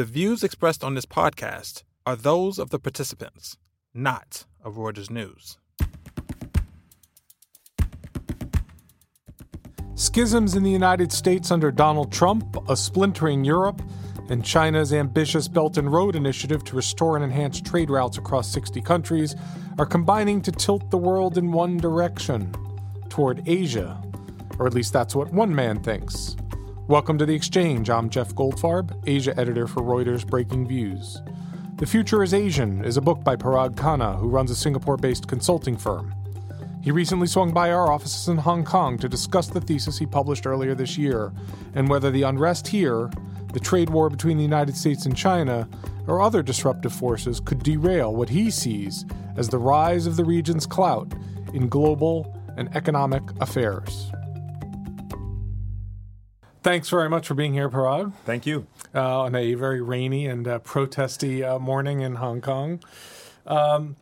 The views expressed on this podcast are those of the participants, not of Reuters News. Schisms in the United States under Donald Trump, a splintering Europe, and China's ambitious Belt and Road Initiative to restore and enhance trade routes across 60 countries are combining to tilt the world in one direction toward Asia. Or at least that's what one man thinks. Welcome to The Exchange. I'm Jeff Goldfarb, Asia editor for Reuters Breakingviews. The Future is Asian is a book by Parag Khanna, who runs a Singapore based consulting firm. He recently swung by our offices in Hong Kong to discuss the thesis he published earlier this year and whether the unrest here, the trade war between the United States and China, or other disruptive forces could derail what he sees as the rise of the region's clout in global and economic affairs. Thanks very much for being here, Parag. Thank you. Uh, on a very rainy and uh, protesty uh, morning in Hong Kong. Um,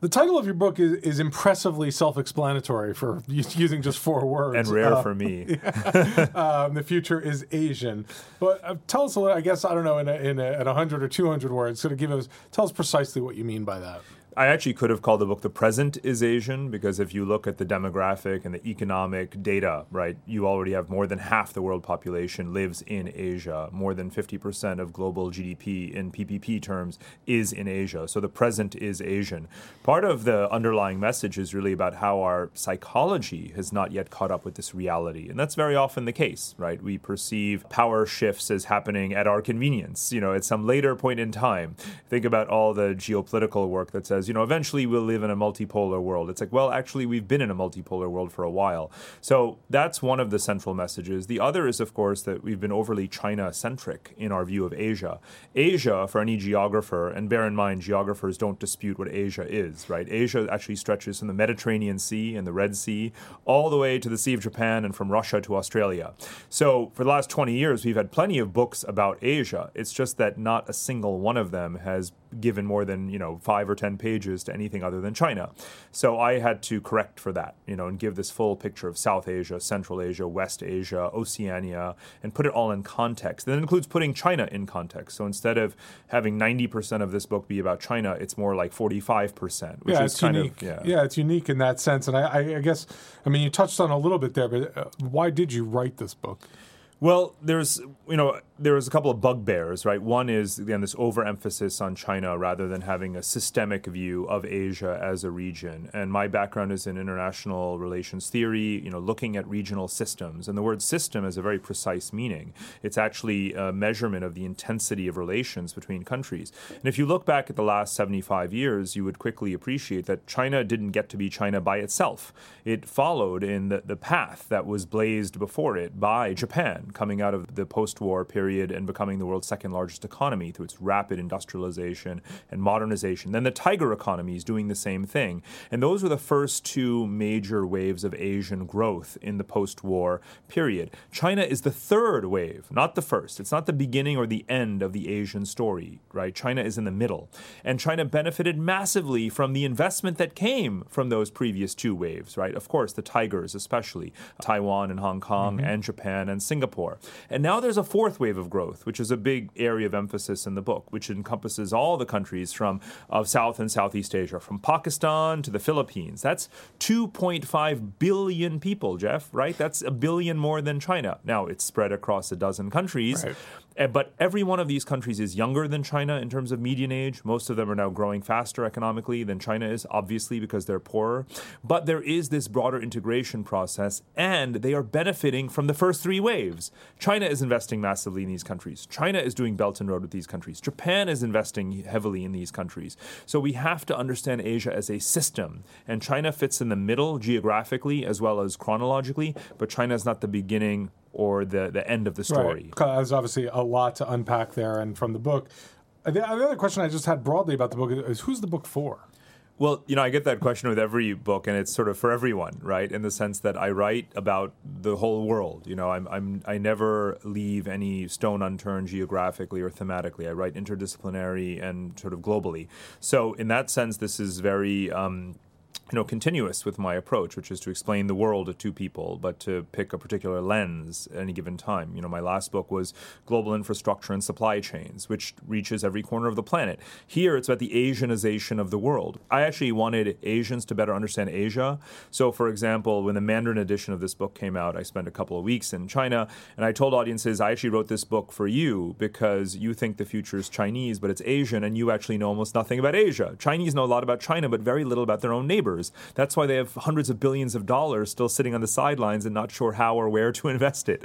the title of your book is, is impressively self-explanatory for using just four words, and rare uh, for me. um, the future is Asian. But uh, tell us a little. I guess I don't know in a, in a, in hundred or two hundred words. Sort of give us tell us precisely what you mean by that. I actually could have called the book The Present is Asian because if you look at the demographic and the economic data, right, you already have more than half the world population lives in Asia. More than 50% of global GDP in PPP terms is in Asia. So the present is Asian. Part of the underlying message is really about how our psychology has not yet caught up with this reality. And that's very often the case, right? We perceive power shifts as happening at our convenience, you know, at some later point in time. Think about all the geopolitical work that says says, you know, eventually we'll live in a multipolar world. It's like, well, actually, we've been in a multipolar world for a while. So that's one of the central messages. The other is, of course, that we've been overly China centric in our view of Asia. Asia, for any geographer, and bear in mind, geographers don't dispute what Asia is, right? Asia actually stretches from the Mediterranean Sea and the Red Sea all the way to the Sea of Japan and from Russia to Australia. So for the last 20 years, we've had plenty of books about Asia. It's just that not a single one of them has given more than, you know, five or 10 pages to anything other than China. So I had to correct for that, you know, and give this full picture of South Asia, Central Asia, West Asia, Oceania, and put it all in context. That includes putting China in context. So instead of having 90% of this book be about China, it's more like 45%, which yeah, is kind unique. of, yeah. yeah, it's unique in that sense. And I, I guess, I mean, you touched on a little bit there, but uh, why did you write this book? Well, there's you know there was a couple of bugbears, right? One is again this overemphasis on China rather than having a systemic view of Asia as a region. And my background is in international relations theory, you know, looking at regional systems. And the word system has a very precise meaning. It's actually a measurement of the intensity of relations between countries. And if you look back at the last 75 years, you would quickly appreciate that China didn't get to be China by itself. It followed in the, the path that was blazed before it by Japan coming out of the post-war period period and becoming the world's second largest economy through its rapid industrialization and modernization. Then the tiger economy is doing the same thing. And those were the first two major waves of Asian growth in the post war period. China is the third wave, not the first. It's not the beginning or the end of the Asian story, right? China is in the middle. And China benefited massively from the investment that came from those previous two waves, right? Of course, the tigers, especially Taiwan and Hong Kong mm-hmm. and Japan and Singapore. And now there's a fourth wave wave of growth, which is a big area of emphasis in the book, which encompasses all the countries from of South and Southeast Asia, from Pakistan to the Philippines. That's 2.5 billion people, Jeff, right? That's a billion more than China. Now, it's spread across a dozen countries. Right. Eh, but every one of these countries is younger than China in terms of median age. Most of them are now growing faster economically than China is, obviously, because they're poorer. But there is this broader integration process, and they are benefiting from the first three waves. China is investing massively in these countries. China is doing Belt and Road with these countries. Japan is investing heavily in these countries. So we have to understand Asia as a system. And China fits in the middle geographically as well as chronologically, but China is not the beginning or the, the end of the story. Right. There's obviously a lot to unpack there, and from the book. The, the other question I just had broadly about the book is who's the book for? Well, you know, I get that question with every book, and it's sort of for everyone, right? In the sense that I write about the whole world. You know, I'm, I'm I never leave any stone unturned geographically or thematically. I write interdisciplinary and sort of globally. So, in that sense, this is very. Um, you know, continuous with my approach, which is to explain the world to two people, but to pick a particular lens at any given time. You know, my last book was Global Infrastructure and Supply Chains, which reaches every corner of the planet. Here, it's about the Asianization of the world. I actually wanted Asians to better understand Asia. So, for example, when the Mandarin edition of this book came out, I spent a couple of weeks in China, and I told audiences, I actually wrote this book for you because you think the future is Chinese, but it's Asian, and you actually know almost nothing about Asia. Chinese know a lot about China, but very little about their own neighbors. That's why they have hundreds of billions of dollars still sitting on the sidelines and not sure how or where to invest it.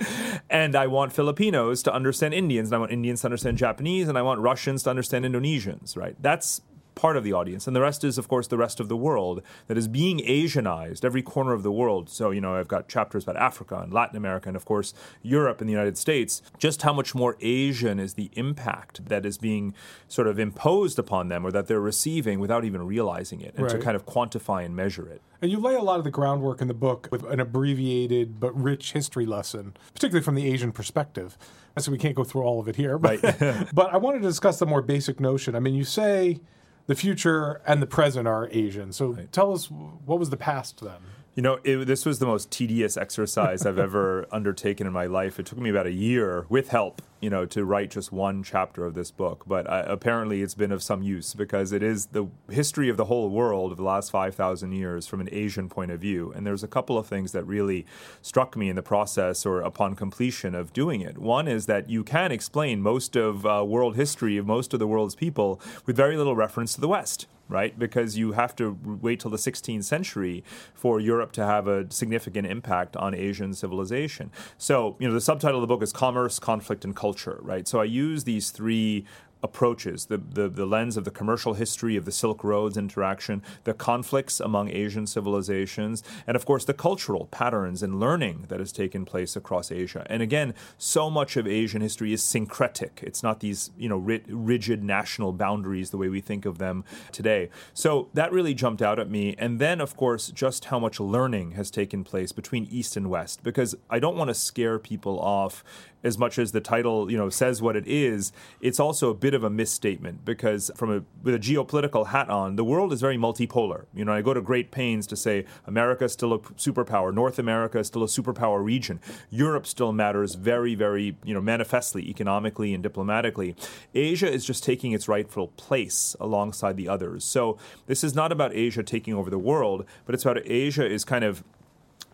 And I want Filipinos to understand Indians, and I want Indians to understand Japanese, and I want Russians to understand Indonesians, right? That's part of the audience. And the rest is, of course, the rest of the world that is being Asianized, every corner of the world. So, you know, I've got chapters about Africa and Latin America and, of course, Europe and the United States. Just how much more Asian is the impact that is being sort of imposed upon them or that they're receiving without even realizing it and right. to kind of quantify and measure it. And you lay a lot of the groundwork in the book with an abbreviated but rich history lesson, particularly from the Asian perspective. So we can't go through all of it here. But, right. but I wanted to discuss the more basic notion. I mean, you say the future and the present are Asian. So right. tell us what was the past then? You know, it, this was the most tedious exercise I've ever undertaken in my life. It took me about a year with help you know, to write just one chapter of this book. But uh, apparently, it's been of some use because it is the history of the whole world of the last 5,000 years from an Asian point of view. And there's a couple of things that really struck me in the process or upon completion of doing it. One is that you can explain most of uh, world history of most of the world's people with very little reference to the West right? Because you have to wait till the 16th century for Europe to have a significant impact on Asian civilization. So, you know, the subtitle of the book is Commerce, Conflict, and Culture, right? So I use these three approaches the, the, the, lens of the commercial history of the Silk Roads interaction, the conflicts among Asian civilizations, and of course the cultural patterns and learning that has taken place across Asia. And again, so much of Asian history is syncretic. It's not these you know ri- rigid national boundaries the way we think of them today. So that really jumped out at me. And then, of course, just how much learning has taken place between East and West, because I don't want to scare people off as much as the title you know says what it is it's also a bit of a misstatement because from a with a geopolitical hat on the world is very multipolar. You know i go to great pains to say america is still a superpower north america is still a superpower region. Europe still matters very very you know manifestly economically and diplomatically. Asia is just taking its rightful place alongside the others. So this is not about asia taking over the world but it's about asia is kind of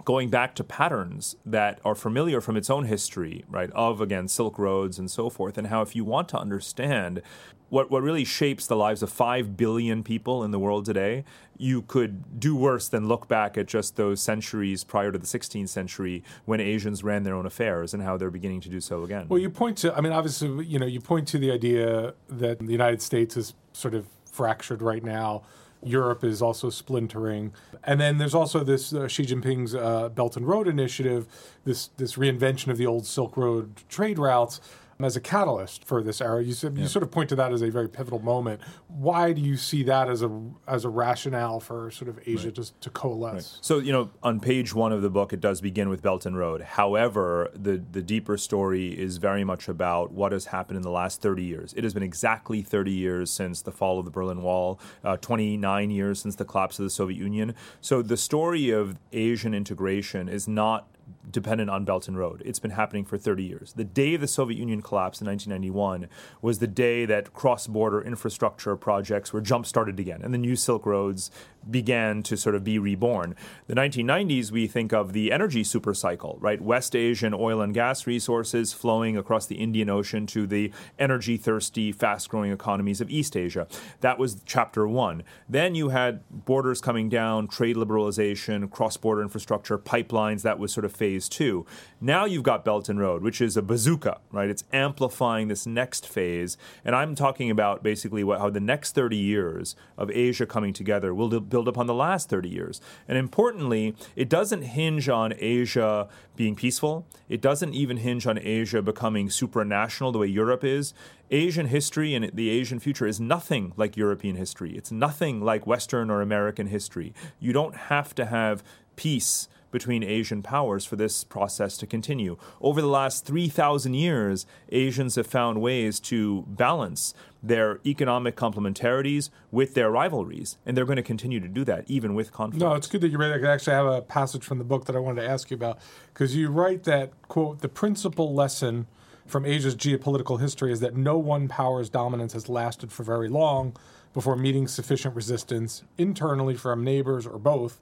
going back to patterns that are familiar from its own history, right, of again Silk Roads and so forth, and how if you want to understand what, what really shapes the lives of 5 billion people in the world today, you could do worse than look back at just those centuries prior to the 16th century when Asians ran their own affairs and how they're beginning to do so again. Well, you point to, I mean, obviously, you know, you point to the idea that the United States is sort of fractured right now Europe is also splintering. And then there's also this uh, Xi Jinping's uh, Belt and Road Initiative, this this reinvention of the old Silk Road trade routes as a catalyst for this era. You, you yeah. sort of point to that as a very pivotal moment. Why do you see that as a as a rationale for sort of Asia right. to, to coalesce? Right. So you know, on page one of the book, it does begin with Belt and Road. However, the the deeper story is very much about what has happened in the last 30 years. It has been exactly 30 years since the fall of the Berlin Wall, uh, 29 years since the collapse of the Soviet Union. So the story of Asian integration is not dependent on Belt and Road. It's been happening for 30 years. The day the Soviet Union collapsed in 1991 was the day that cross border infrastructure projects were jump started again, and the new Silk Roads began to sort of be reborn. The 1990s, we think of the energy supercycle, right? West Asian oil and gas resources flowing across the Indian Ocean to the energy thirsty, fast growing economies of East Asia. That was chapter one. Then you had borders coming down, trade liberalization, cross border infrastructure, pipelines. That was sort of phase two. Now you've got Belt and Road, which is a bazooka, right? It's amplifying this next phase. And I'm talking about basically what, how the next 30 years of Asia coming together will build upon the last 30 years. And importantly, it doesn't hinge on Asia being peaceful. It doesn't even hinge on Asia becoming supranational the way Europe is. Asian history and the Asian future is nothing like European history. It's nothing like Western or American history. You don't have to have peace between Asian powers for this process to continue. Over the last 3,000 years, Asians have found ways to balance their economic complementarities with their rivalries, and they're going to continue to do that even with conflict. No, it's good that you read it. I actually have a passage from the book that I wanted to ask you about because you write that quote the principal lesson from Asia's geopolitical history is that no one power's dominance has lasted for very long before meeting sufficient resistance internally from neighbors or both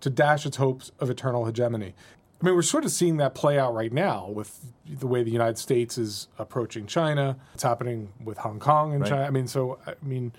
to dash its hopes of eternal hegemony. I mean, we're sort of seeing that play out right now with the way the United States is approaching China. It's happening with Hong Kong and Right. China. I mean, so I mean,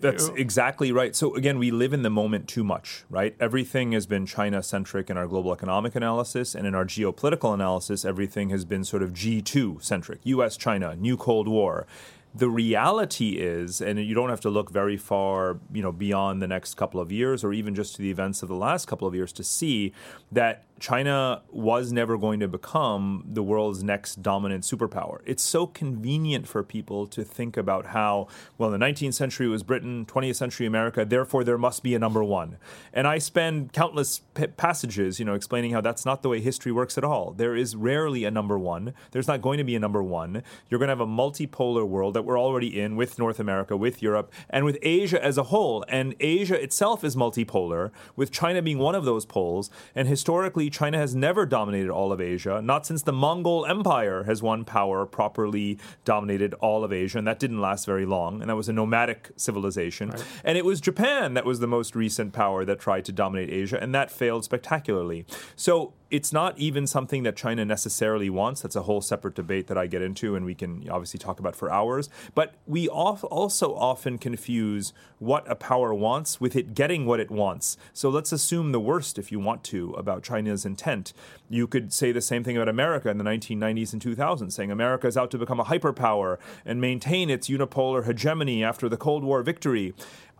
That's exactly right. So again, we live in the moment too much, right? Everything has been China centric in our global economic analysis, and in our geopolitical analysis, everything has been sort of G2 centric US, China, new Cold War. The reality is, and you don't have to look very far, you know, beyond the next couple of years or even just to the events of the last couple of years to see that China was never going to become the world's next dominant superpower. It's so convenient for people to think about how, well, the 19th century was Britain, 20th century America, therefore there must be a number one. And I spend countless p- passages, you know, explaining how that's not the way history works at all. There is rarely a number one. There's not going to be a number one. You're going to have a multipolar world that we're already in with North America, with Europe, and with Asia as a whole. And Asia itself is multipolar, with China being one of those poles. And historically, China has never dominated all of Asia, not since the Mongol Empire has one power properly dominated all of Asia, and that didn't last very long. And that was a nomadic civilization. And it was Japan that was the most recent power that tried to dominate Asia, and that failed spectacularly. So it's not even something that China necessarily wants. That's a whole separate debate that I get into, and we can obviously talk about for hours. But we also often confuse what a power wants with it getting what it wants. So let's assume the worst, if you want to, about China's intent. You could say the same thing about America in the 1990s and 2000s, saying America is out to become a hyperpower and maintain its unipolar hegemony after the Cold War victory.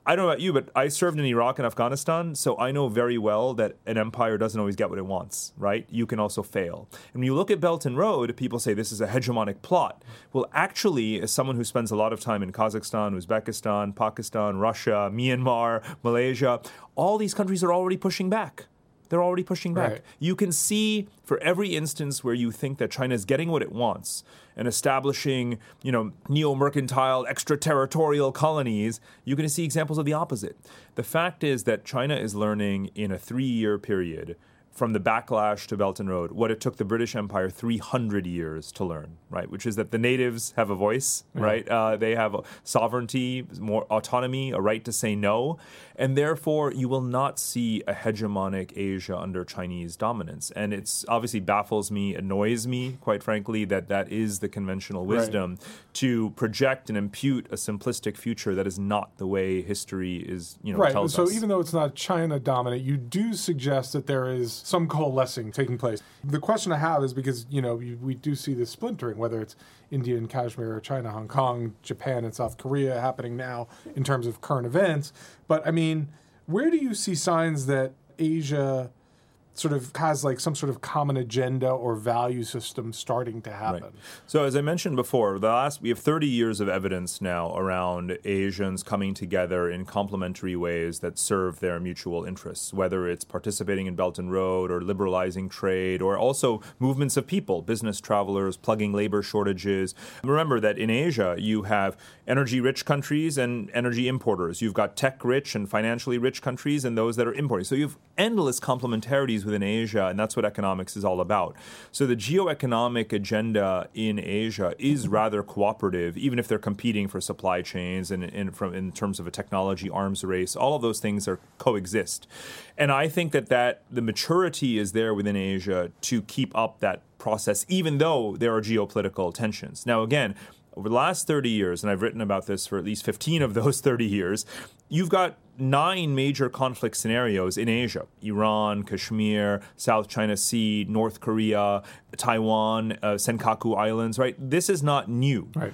I don't know about you, but I served in Iraq and Afghanistan, so I know very well that an empire doesn't always get what it wants, right? You can also fail. And when you look at Belt and Road, people say this is a hegemonic plot. Well, actually, as someone who spends a lot of time in Kazakhstan, Uzbekistan, Pakistan, Russia, Myanmar, Malaysia, all these countries are already pushing back. They're already pushing back. Right. You can see for every instance where you think that China is getting what it wants and establishing, you know, neo-mercantile extraterritorial colonies, you're going to see examples of the opposite. The fact is that China is learning in a 3-year period from the backlash to Belt and Road what it took the British Empire 300 years to learn, right? Which is that the natives have a voice, right? Uh, they have sovereignty, more autonomy, a right to say no, and therefore you will not see a hegemonic Asia under Chinese dominance. And it's obviously baffles me, annoys me, quite frankly, that that is the conventional wisdom to project and impute a simplistic future that is not the way history is, you know, right. So us. even though it's not China dominant, you do suggest that there is some coalescing taking place. The question I have is because you know you, we do see this splintering, whether it's India and Kashmir or China, Hong Kong, Japan, and South Korea happening now in terms of current events. But I mean, where do you see signs that Asia sort of has like some sort of common agenda or value system starting to happen? Right. So as I mentioned before, the last we have 30 years of evidence now around Asians coming together in complementary ways that serve their mutual interests, whether it's participating in Belt and Road or liberalizing trade or also movements of people, business travelers, plugging labor shortages. Remember that in Asia you have energy rich countries and energy importers. You've got tech rich and financially rich countries and those that are importing. So you have endless complementarities within Asia, and that's what economics is all about. So the geoeconomic agenda in Asia is rather cooperative, even if they're competing for supply chains and, and from in terms of a technology arms race. All of those things are coexist, and I think that that the maturity is there within Asia to keep up that process, even though there are geopolitical tensions. Now, again. Over the last 30 years, and I've written about this for at least 15 of those 30 years, you've got nine major conflict scenarios in Asia Iran, Kashmir, South China Sea, North Korea, Taiwan, uh, Senkaku Islands, right? This is not new. Right.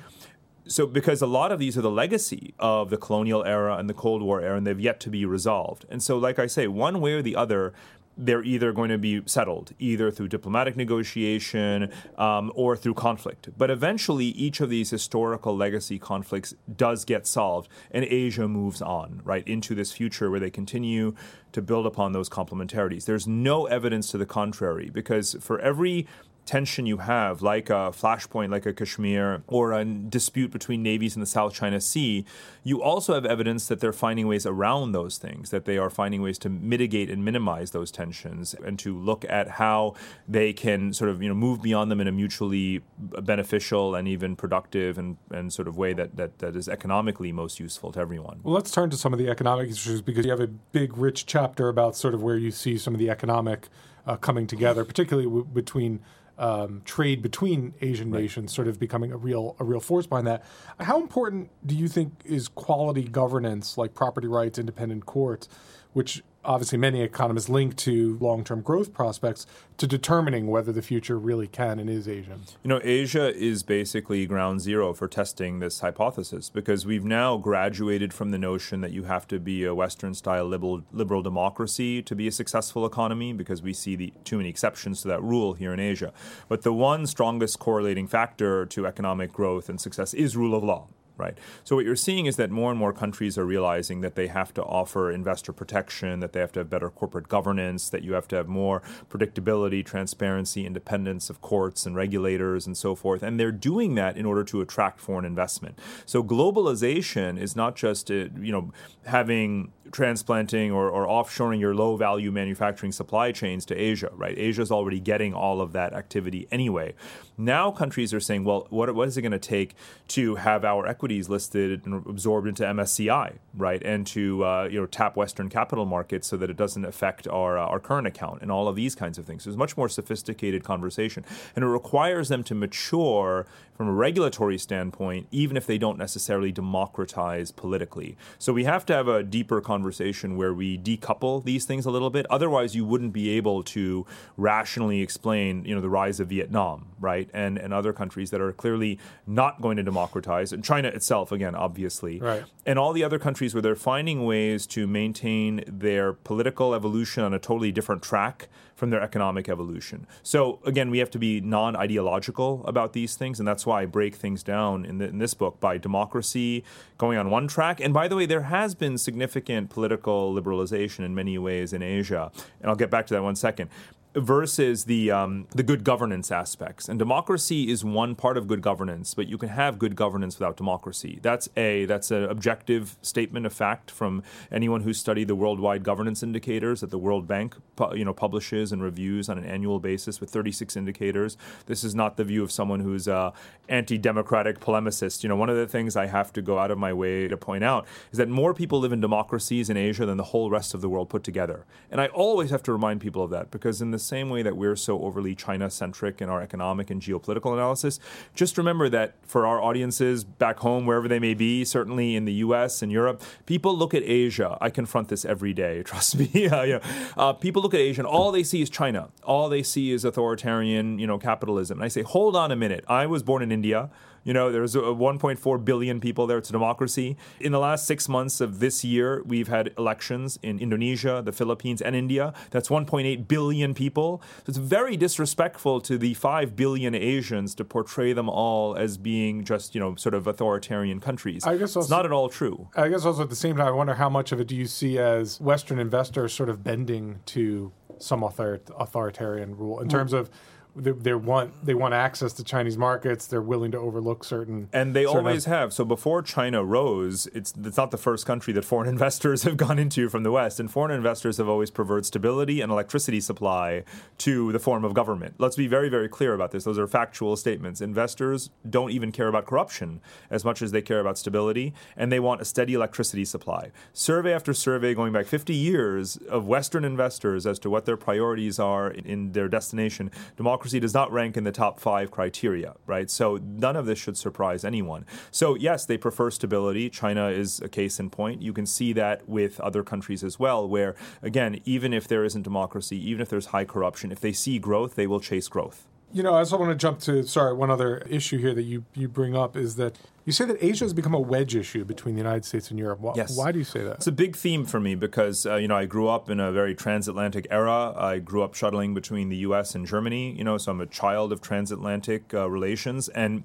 So, because a lot of these are the legacy of the colonial era and the Cold War era, and they've yet to be resolved. And so, like I say, one way or the other, they're either going to be settled, either through diplomatic negotiation um, or through conflict. But eventually, each of these historical legacy conflicts does get solved, and Asia moves on, right, into this future where they continue to build upon those complementarities. There's no evidence to the contrary, because for every tension you have, like a flashpoint, like a Kashmir, or a dispute between navies in the South China Sea, you also have evidence that they're finding ways around those things, that they are finding ways to mitigate and minimize those tensions, and to look at how they can sort of you know move beyond them in a mutually beneficial and even productive and, and sort of way that, that, that is economically most useful to everyone. Well, let's turn to some of the economic issues because you have a big, rich chapter about sort of where you see some of the economic uh, coming together, particularly w- between um, trade between Asian right. nations sort of becoming a real a real force behind that. How important do you think is quality governance, like property rights, independent courts, which obviously many economists link to long-term growth prospects to determining whether the future really can and is Asian. You know, Asia is basically ground zero for testing this hypothesis because we've now graduated from the notion that you have to be a Western-style liberal, liberal democracy to be a successful economy because we see the too many exceptions to that rule here in Asia. But the one strongest correlating factor to economic growth and success is rule of law right? So what you're seeing is that more and more countries are realizing that they have to offer investor protection, that they have to have better corporate governance, that you have to have more predictability, transparency, independence of courts and regulators and so forth. And they're doing that in order to attract foreign investment. So globalization is not just uh, you know having transplanting or, or offshoring your low value manufacturing supply chains to Asia, right? Asia is already getting all of that activity anyway. Now countries are saying, well, what, what is it going to take to have our equities listed and absorbed into MSCI, right? And to uh, you know tap Western capital markets so that it doesn't affect our, uh, our current account and all of these kinds of things. So it's much more sophisticated conversation. And it requires them to mature from a regulatory standpoint, even if they don't necessarily democratize politically. So we have to have a deeper conversation where we decouple these things a little bit. Otherwise, you wouldn't be able to rationally explain, you know, the rise of Vietnam, right, and and other countries that are clearly not going to democratize, and China itself, again, obviously, right. and all the other countries where they're finding ways to maintain their political evolution on a totally different track from their economic evolution. So again, we have to be non-ideological about these things, and that's why I break things down in, the, in this book by democracy going on one track. And by the way, there has been significant political liberalization in many ways in Asia, and I'll get back to that one second versus the um, the good governance aspects. And democracy is one part of good governance, but you can have good governance without democracy. That's a that's an objective statement of fact from anyone who's studied the worldwide governance indicators that the World Bank you know publishes and reviews on an annual basis with 36 indicators. This is not the view of someone who's a anti-democratic polemicist. You know, one of the things I have to go out of my way to point out is that more people live in democracies in Asia than the whole rest of the world put together. And I always have to remind people of that because in the same way that we're so overly China centric in our economic and geopolitical analysis, just remember that for our audiences back home, wherever they may be, certainly in the US and Europe, people look at Asia. I confront this every day, trust me. you know, uh, people look at Asia and all they see is China. All they see is authoritarian, you know, capitalism. And I say, hold on a minute. I was born in India. You know, there's 1.4 billion people there. It's a democracy. In the last six months of this year, we've had elections in Indonesia, the Philippines, and India. That's 1.8 billion people. So it's very disrespectful to the 5 billion Asians to portray them all as being just, you know, sort of authoritarian countries. I guess also, it's not at all true. I guess also at the same time, I wonder how much of it do you see as Western investors sort of bending to some author- authoritarian rule in terms of they, they, want they want access to Chinese markets. They're willing to overlook certain and they certain always have. So before China rose, it's it's not the first country that foreign investors have gone into from the West, and foreign investors have always preferred stability and electricity supply to the form of government. Let's be very very clear about this. Those are factual statements. Investors don't even care about corruption as much as they care about stability, and they want a steady electricity supply. Survey after survey, going back 50 years, of Western investors as to what their priorities are in, in their destination. Democracy democracy does not rank in the top five criteria, right? So none of this should surprise anyone. So, yes, they prefer stability. China is a case in point. You can see that with other countries as well, where, again, even if there isn't democracy, even if there's high corruption, if they see growth, they will chase growth You know, I also want to jump to sorry, one other issue here that you, you bring up is that you say that Asia has become a wedge issue between the United States and Europe. Why, yes. why do you say that? It's a big theme for me because uh, you know I grew up in a very transatlantic era. I grew up shuttling between the U.S. and Germany. You know, so I'm a child of transatlantic uh, relations, and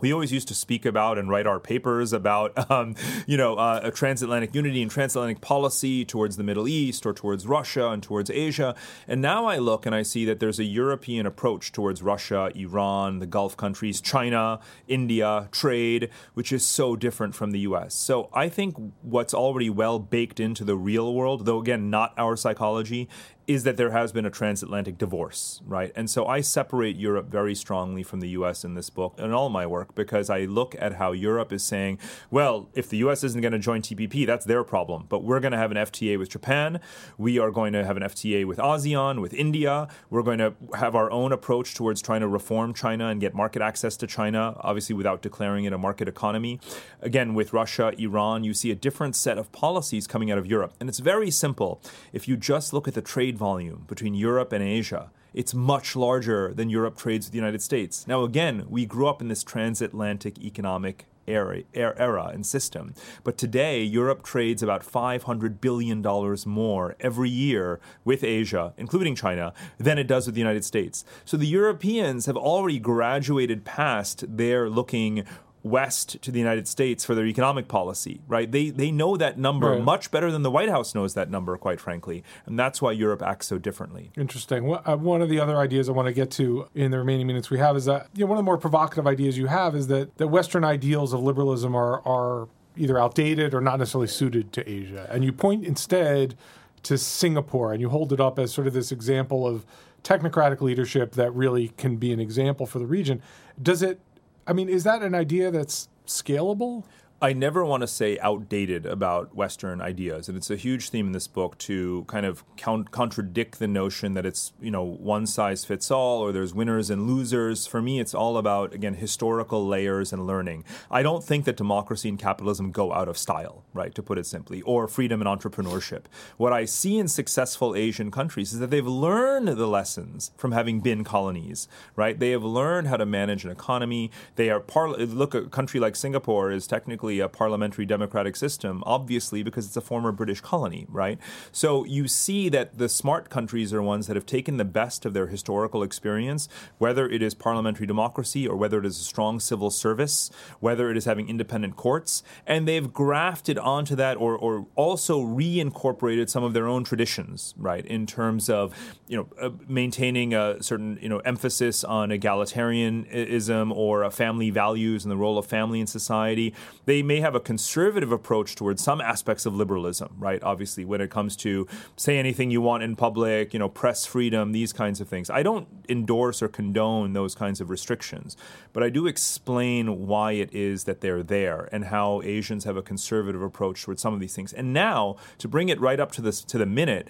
we always used to speak about and write our papers about, um, you know, uh, a transatlantic unity and transatlantic policy towards the Middle East or towards Russia and towards Asia. And now I look and I see that there's a European approach towards Russia, Iran, the Gulf countries, China, India, trade, which is so different from the U.S. So I think what's already well baked into the real world, though again not our psychology, is that there has been a transatlantic divorce, right? And so I separate Europe very strongly from the US in this book and all my work because I look at how Europe is saying, well, if the US isn't going to join TPP, that's their problem. But we're going to have an FTA with Japan. We are going to have an FTA with ASEAN, with India. We're going to have our own approach towards trying to reform China and get market access to China, obviously without declaring it a market economy. Again, with Russia, Iran, you see a different set of policies coming out of Europe. And it's very simple. If you just look at the trade volume between Europe and Asia, it's much larger than Europe trades with the United States. Now, again, we grew up in this transatlantic economic era, er, era, and system. But today, Europe trades about $500 billion more every year with Asia, including China, than it does with the United States. So the Europeans have already graduated past their looking west to the United States for their economic policy, right? They they know that number right. much better than the White House knows that number, quite frankly, and that's why Europe acts so differently. Interesting. Uh, one of the other ideas I want to get to in the remaining minutes we have is that you know, one of the more provocative ideas you have is that the Western ideals of liberalism are are either outdated or not necessarily suited to Asia, and you point instead to Singapore and you hold it up as sort of this example of technocratic leadership that really can be an example for the region. Does it I mean, is that an idea that's scalable? I never want to say outdated about Western ideas, and it's a huge theme in this book to kind of count, contradict the notion that it's you know one size fits all or there's winners and losers. For me, it's all about again historical layers and learning. I don't think that democracy and capitalism go out of style, right? To put it simply, or freedom and entrepreneurship. What I see in successful Asian countries is that they've learned the lessons from having been colonies, right? They have learned how to manage an economy. They are par- look a country like Singapore is technically a parliamentary democratic system, obviously because it's a former British colony, right? So you see that the smart countries are ones that have taken the best of their historical experience, whether it is parliamentary democracy or whether it is a strong civil service, whether it is having independent courts, and they've grafted onto that or, or also reincorporated some of their own traditions, right, in terms of you know uh, maintaining a certain you know emphasis on egalitarianism or family values and the role of family in society. They they may have a conservative approach towards some aspects of liberalism, right? Obviously, when it comes to say anything you want in public, you know, press freedom, these kinds of things. I don't endorse or condone those kinds of restrictions, but I do explain why it is that they're there and how Asians have a conservative approach towards some of these things. And now, to bring it right up to this to the minute,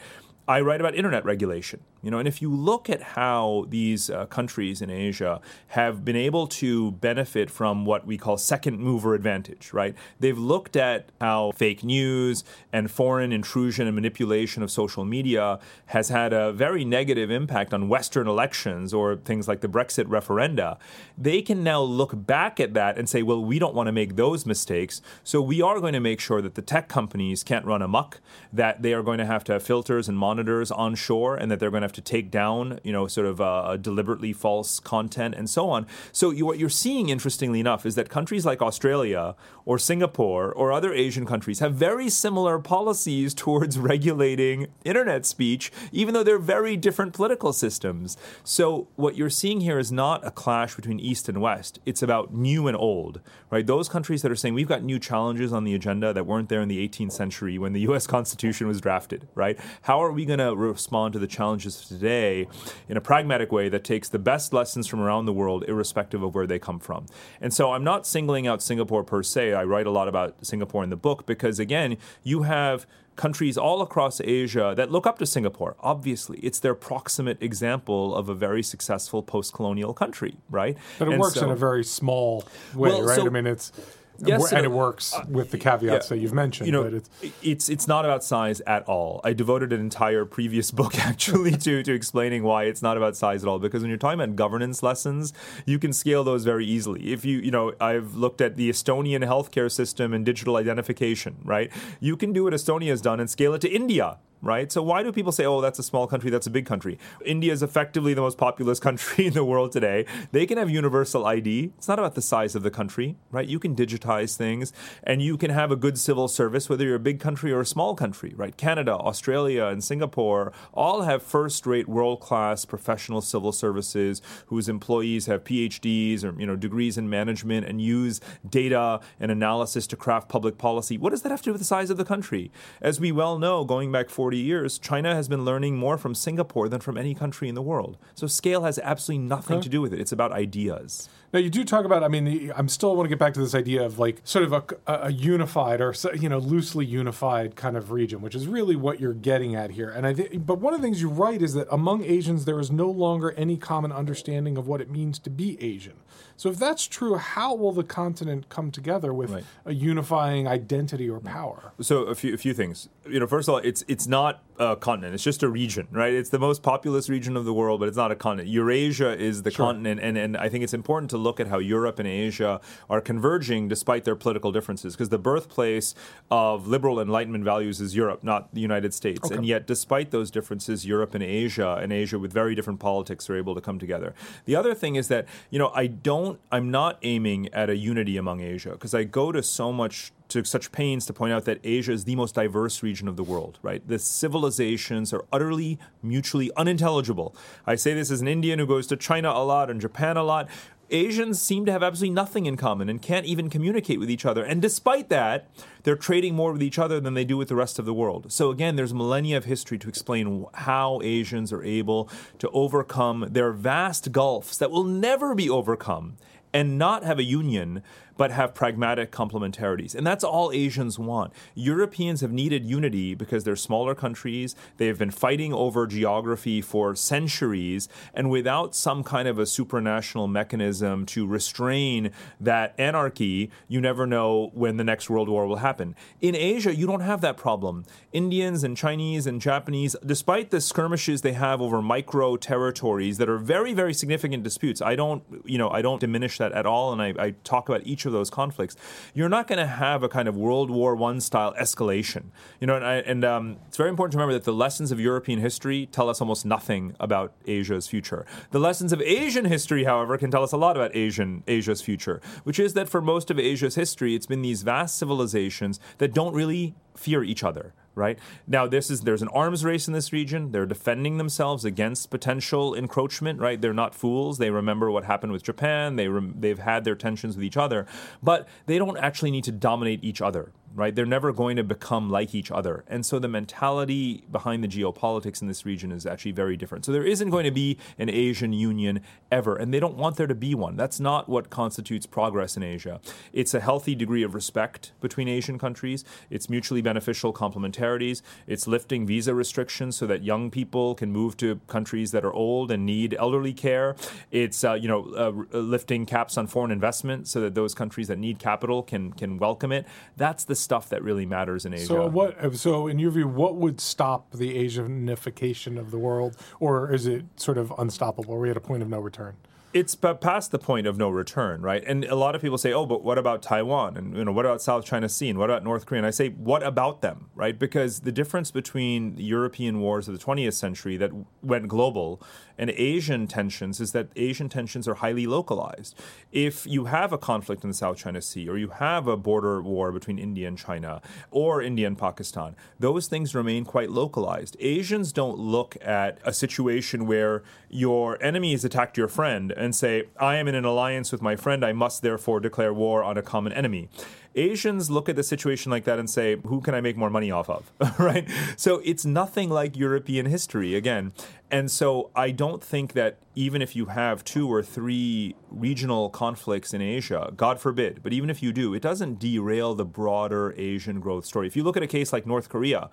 I write about internet regulation. You know, and if you look at how these uh, countries in Asia have been able to benefit from what we call second mover advantage, right? They've looked at how fake news and foreign intrusion and manipulation of social media has had a very negative impact on Western elections or things like the Brexit referenda. They can now look back at that and say, well, we don't want to make those mistakes, so we are going to make sure that the tech companies can't run amok, that they are going to have to have filters and monitors onshore, and that they're going to have to take down, you know, sort of uh, deliberately false content and so on. So you, what you're seeing, interestingly enough, is that countries like Australia or Singapore or other Asian countries have very similar policies towards regulating internet speech, even though they're very different political systems. So what you're seeing here is not a clash between East and West. It's about new and old, right? Those countries that are saying we've got new challenges on the agenda that weren't there in the 18th century when the U.S. Constitution was drafted, right? How are we going to respond to the challenges of today in a pragmatic way that takes the best lessons from around the world, irrespective of where they come from. And so I'm not singling out Singapore per se. I write a lot about Singapore in the book because, again, you have countries all across Asia that look up to Singapore. Obviously, it's their proximate example of a very successful post colonial country, right? But it and works so, in a very small way, well, right? So, I mean, it's Yes, and, it works uh, with the caveats yeah, that you've mentioned. You know, it's, it's it's not about size at all. I devoted an entire previous book actually to to explaining why it's not about size at all. Because when you're talking about governance lessons, you can scale those very easily. If you you know, I've looked at the Estonian healthcare system and digital identification. Right, you can do what Estonia has done and scale it to India right? So why do people say, "Oh, that's a small country, that's a big country"? India is effectively the most populous country in the world today. They can have universal ID. It's not about the size of the country, right? You can digitize things and you can have a good civil service whether you're a big country or a small country, right? Canada, Australia, and Singapore all have first-rate world-class professional civil services whose employees have PhDs or, you know, degrees in management and use data and analysis to craft public policy. What does that have to do with the size of the country? As we well know, going back 40 40 years, China has been learning more from Singapore than from any country in the world. So scale has absolutely nothing okay. to do with it. It's about ideas. Now you do talk about. I mean, I'm still want to get back to this idea of like sort of a, a, unified or you know loosely unified kind of region, which is really what you're getting at here. And I think, but one of the things you write is that among Asians there is no longer any common understanding of what it means to be Asian. So if that's true, how will the continent come together with right. a unifying identity or power? So a few a few things. You know, first of all, it's it's not a continent; it's just a region, right? It's the most populous region of the world, but it's not a continent. Eurasia is the sure. continent, and and I think it's important to look at how Europe and Asia are converging despite their political differences, because the birthplace of liberal Enlightenment values is Europe, not the United States, okay. and yet despite those differences, Europe and Asia and Asia with very different politics are able to come together. The other thing is that you know I don't don't I'm not aiming at a unity among Asia because I go to so much to such pains to point out that Asia is the most diverse region of the world, right? The civilizations are utterly mutually unintelligible. I say this as an Indian who goes to China a lot and Japan a lot. Asians seem to have absolutely nothing in common and can't even communicate with each other. And despite that, they're trading more with each other than they do with the rest of the world. So again, there's millennia of history to explain how Asians are able to overcome their vast gulfs that will never be overcome and not have a union but have pragmatic complementarities. And that's all Asians want. Europeans have needed unity because they're smaller countries. They've been fighting over geography for centuries. And without some kind of a supranational mechanism to restrain that anarchy, you never know when the next world war will happen. In Asia, you don't have that problem. Indians and Chinese and Japanese, despite the skirmishes they have over micro territories that are very, very significant disputes, I don't, you know, I don't diminish that at all. And I, I talk about each of those conflicts, you're not going to have a kind of World War One style escalation. You know, and, I, and um, it's very important to remember that the lessons of European history tell us almost nothing about Asia's future. The lessons of Asian history, however, can tell us a lot about Asian Asia's future, which is that for most of Asia's history, it's been these vast civilizations that don't really fear each other right? Now, this is there's an arms race in this region. They're defending themselves against potential encroachment, right? They're not fools. They remember what happened with Japan. They rem- they've had their tensions with each other, but they don't actually need to dominate each other, right? They're never going to become like each other. And so the mentality behind the geopolitics in this region is actually very different. So there isn't going to be an Asian Union ever, and they don't want there to be one. That's not what constitutes progress in Asia. It's a healthy degree of respect between Asian countries, it's mutually beneficial complementarities, it's lifting visa restrictions so that young people can move to countries that are old and need elderly care. It's, uh, you know, uh, lifting caps on foreign investment so that those countries that need capital can, can welcome it. That's the stuff that really matters in Asia. So what? Uh, so in your view, what would stop the Asianification of the world, or is it sort of unstoppable? Are we at a point of no return? it's past the point of no return, right? And a lot of people say, "Oh, but what about Taiwan? And you know, what about South China Sea? And what about North Korea?" And I say, "What about them?" Right? Because the difference between the European wars of the 20th century that went global and Asian tensions is that Asian tensions are highly localized. If you have a conflict in the South China Sea, or you have a border war between India and China, or India and Pakistan, those things remain quite localized. Asians don't look at a situation where your enemy has attacked your friend and say, I am in an alliance with my friend, I must therefore declare war on a common enemy. Asians look at the situation like that and say, who can I make more money off of? right? So it's nothing like European history again. And so I don't think that even if you have two or three regional conflicts in Asia, God forbid, but even if you do, it doesn't derail the broader Asian growth story. If you look at a case like North Korea,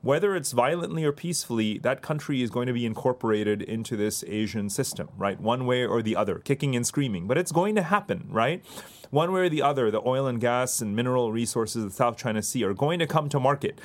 whether it's violently or peacefully, that country is going to be incorporated into this Asian system, right? One way or the other, kicking and screaming. But it's going to happen, right? one way or the other, the oil and gas and mineral resources of the South China Sea are going to come to market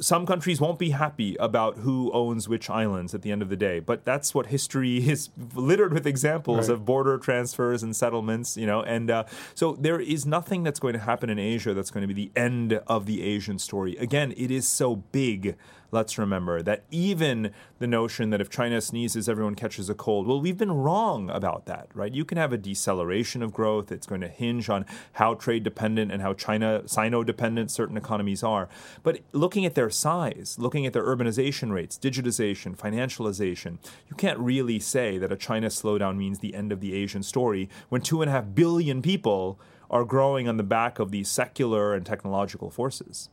some countries won't be happy about who owns which islands at the end of the day, but that's what history is littered with examples right. of border transfers and settlements, you know. And uh, so there is nothing that's going to happen in Asia that's going to be the end of the Asian story. Again, it is so big let's remember that even the notion that if China sneezes, everyone catches a cold, well, we've been wrong about that, right? You can have a deceleration of growth. It's going to hinge on how trade dependent and how China, Sino dependent certain economies are. But looking at their size, looking at their urbanization rates, digitization, financialization, you can't really say that a China slowdown means the end of the Asian story when two and a half billion people are growing on the back of these secular and technological forces.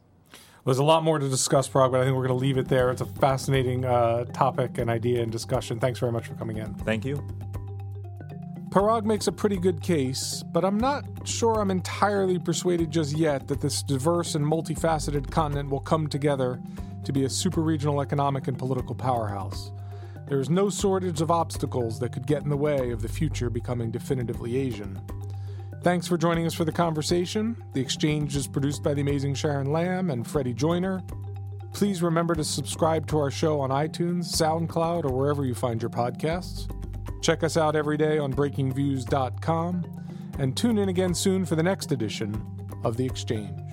There's a lot more to discuss, Parag, but I think we're going to leave it there. It's a fascinating uh, topic and idea and discussion. Thanks very much for coming in. Thank you. Parag makes a pretty good case, but I'm not sure I'm entirely persuaded just yet that this diverse and multifaceted continent will come together to be a super regional economic and political powerhouse. There is no shortage of obstacles that could get in the way of the future becoming definitively Asian. Thanks for joining us for the conversation. The exchange is produced by the amazing Sharon Lamb and Freddie Joyner. Please remember to subscribe to our show on iTunes, SoundCloud, or wherever you find your podcasts. Check us out every day on breakingviews.com and tune in again soon for the next edition of The Exchange.